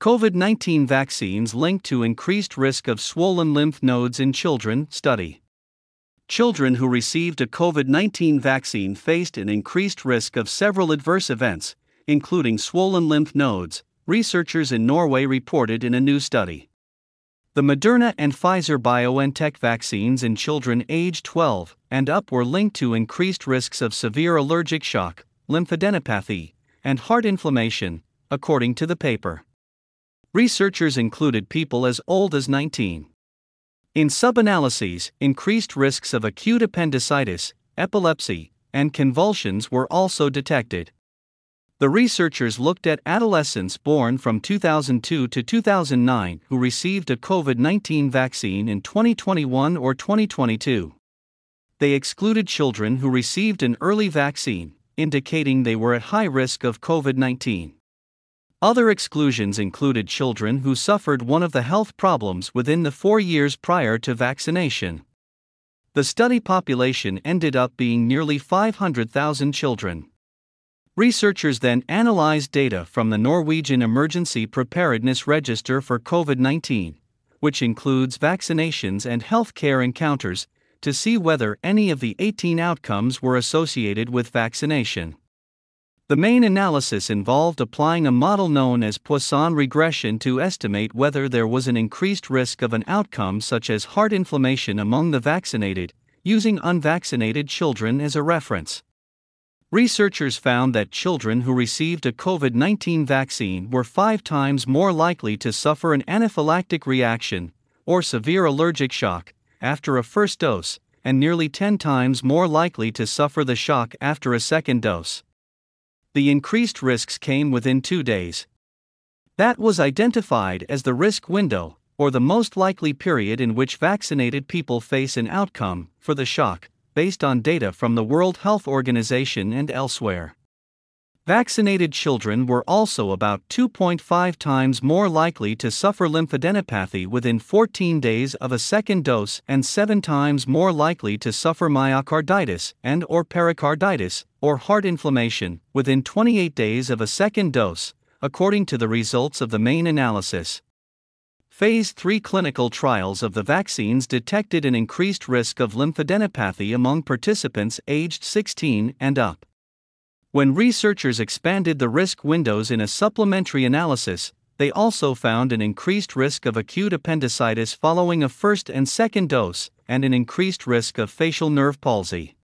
COVID 19 vaccines linked to increased risk of swollen lymph nodes in children study. Children who received a COVID 19 vaccine faced an increased risk of several adverse events, including swollen lymph nodes, researchers in Norway reported in a new study. The Moderna and Pfizer BioNTech vaccines in children aged 12 and up were linked to increased risks of severe allergic shock, lymphadenopathy, and heart inflammation, according to the paper. Researchers included people as old as 19. In sub-analyses, increased risks of acute appendicitis, epilepsy, and convulsions were also detected. The researchers looked at adolescents born from 2002 to 2009 who received a COVID 19 vaccine in 2021 or 2022. They excluded children who received an early vaccine, indicating they were at high risk of COVID 19. Other exclusions included children who suffered one of the health problems within the four years prior to vaccination. The study population ended up being nearly 500,000 children. Researchers then analyzed data from the Norwegian Emergency Preparedness Register for COVID 19, which includes vaccinations and healthcare encounters, to see whether any of the 18 outcomes were associated with vaccination. The main analysis involved applying a model known as Poisson regression to estimate whether there was an increased risk of an outcome such as heart inflammation among the vaccinated, using unvaccinated children as a reference. Researchers found that children who received a COVID 19 vaccine were five times more likely to suffer an anaphylactic reaction, or severe allergic shock, after a first dose, and nearly 10 times more likely to suffer the shock after a second dose the increased risks came within two days. That was identified as the risk window, or the most likely period in which vaccinated people face an outcome for the shock, based on data from the World Health Organization and elsewhere. Vaccinated children were also about 2.5 times more likely to suffer lymphadenopathy within 14 days of a second dose and 7 times more likely to suffer myocarditis and or pericarditis or heart inflammation within 28 days of a second dose, according to the results of the main analysis. Phase 3 clinical trials of the vaccines detected an increased risk of lymphadenopathy among participants aged 16 and up. When researchers expanded the risk windows in a supplementary analysis, they also found an increased risk of acute appendicitis following a first and second dose, and an increased risk of facial nerve palsy.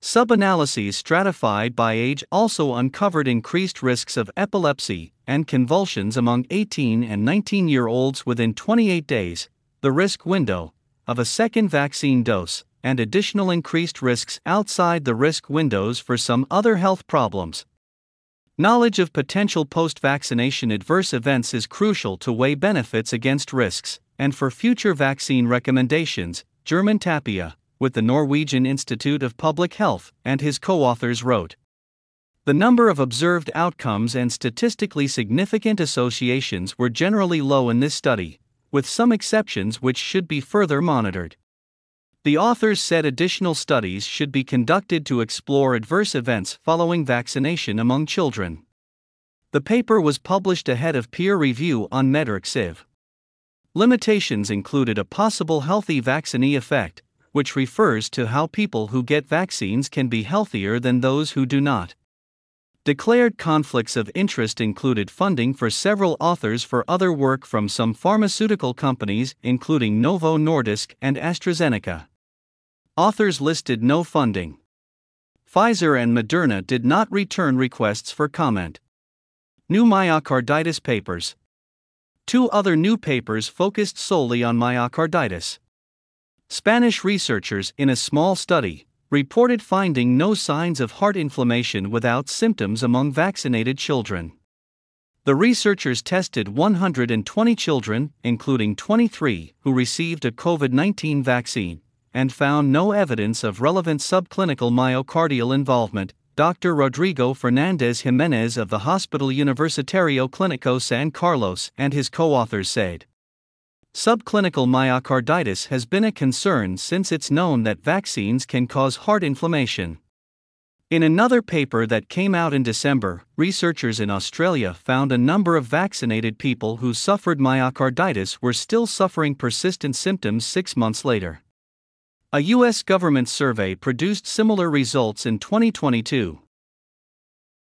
Sub-analyses stratified by age also uncovered increased risks of epilepsy and convulsions among 18 and 19 year olds within 28 days, the risk window, of a second vaccine dose, and additional increased risks outside the risk windows for some other health problems. Knowledge of potential post vaccination adverse events is crucial to weigh benefits against risks, and for future vaccine recommendations, German Tapia, with the Norwegian Institute of Public Health, and his co authors wrote. The number of observed outcomes and statistically significant associations were generally low in this study, with some exceptions which should be further monitored. The authors said additional studies should be conducted to explore adverse events following vaccination among children. The paper was published ahead of peer review on MedRxiv. Limitations included a possible healthy vaccinee effect, which refers to how people who get vaccines can be healthier than those who do not. Declared conflicts of interest included funding for several authors for other work from some pharmaceutical companies, including Novo Nordisk and AstraZeneca. Authors listed no funding. Pfizer and Moderna did not return requests for comment. New myocarditis papers. Two other new papers focused solely on myocarditis. Spanish researchers, in a small study, reported finding no signs of heart inflammation without symptoms among vaccinated children. The researchers tested 120 children, including 23 who received a COVID 19 vaccine, and found no evidence of relevant subclinical myocardial involvement, Dr. Rodrigo Fernandez Jimenez of the Hospital Universitario Clínico San Carlos and his co authors said. Subclinical myocarditis has been a concern since it's known that vaccines can cause heart inflammation. In another paper that came out in December, researchers in Australia found a number of vaccinated people who suffered myocarditis were still suffering persistent symptoms six months later. A U.S. government survey produced similar results in 2022.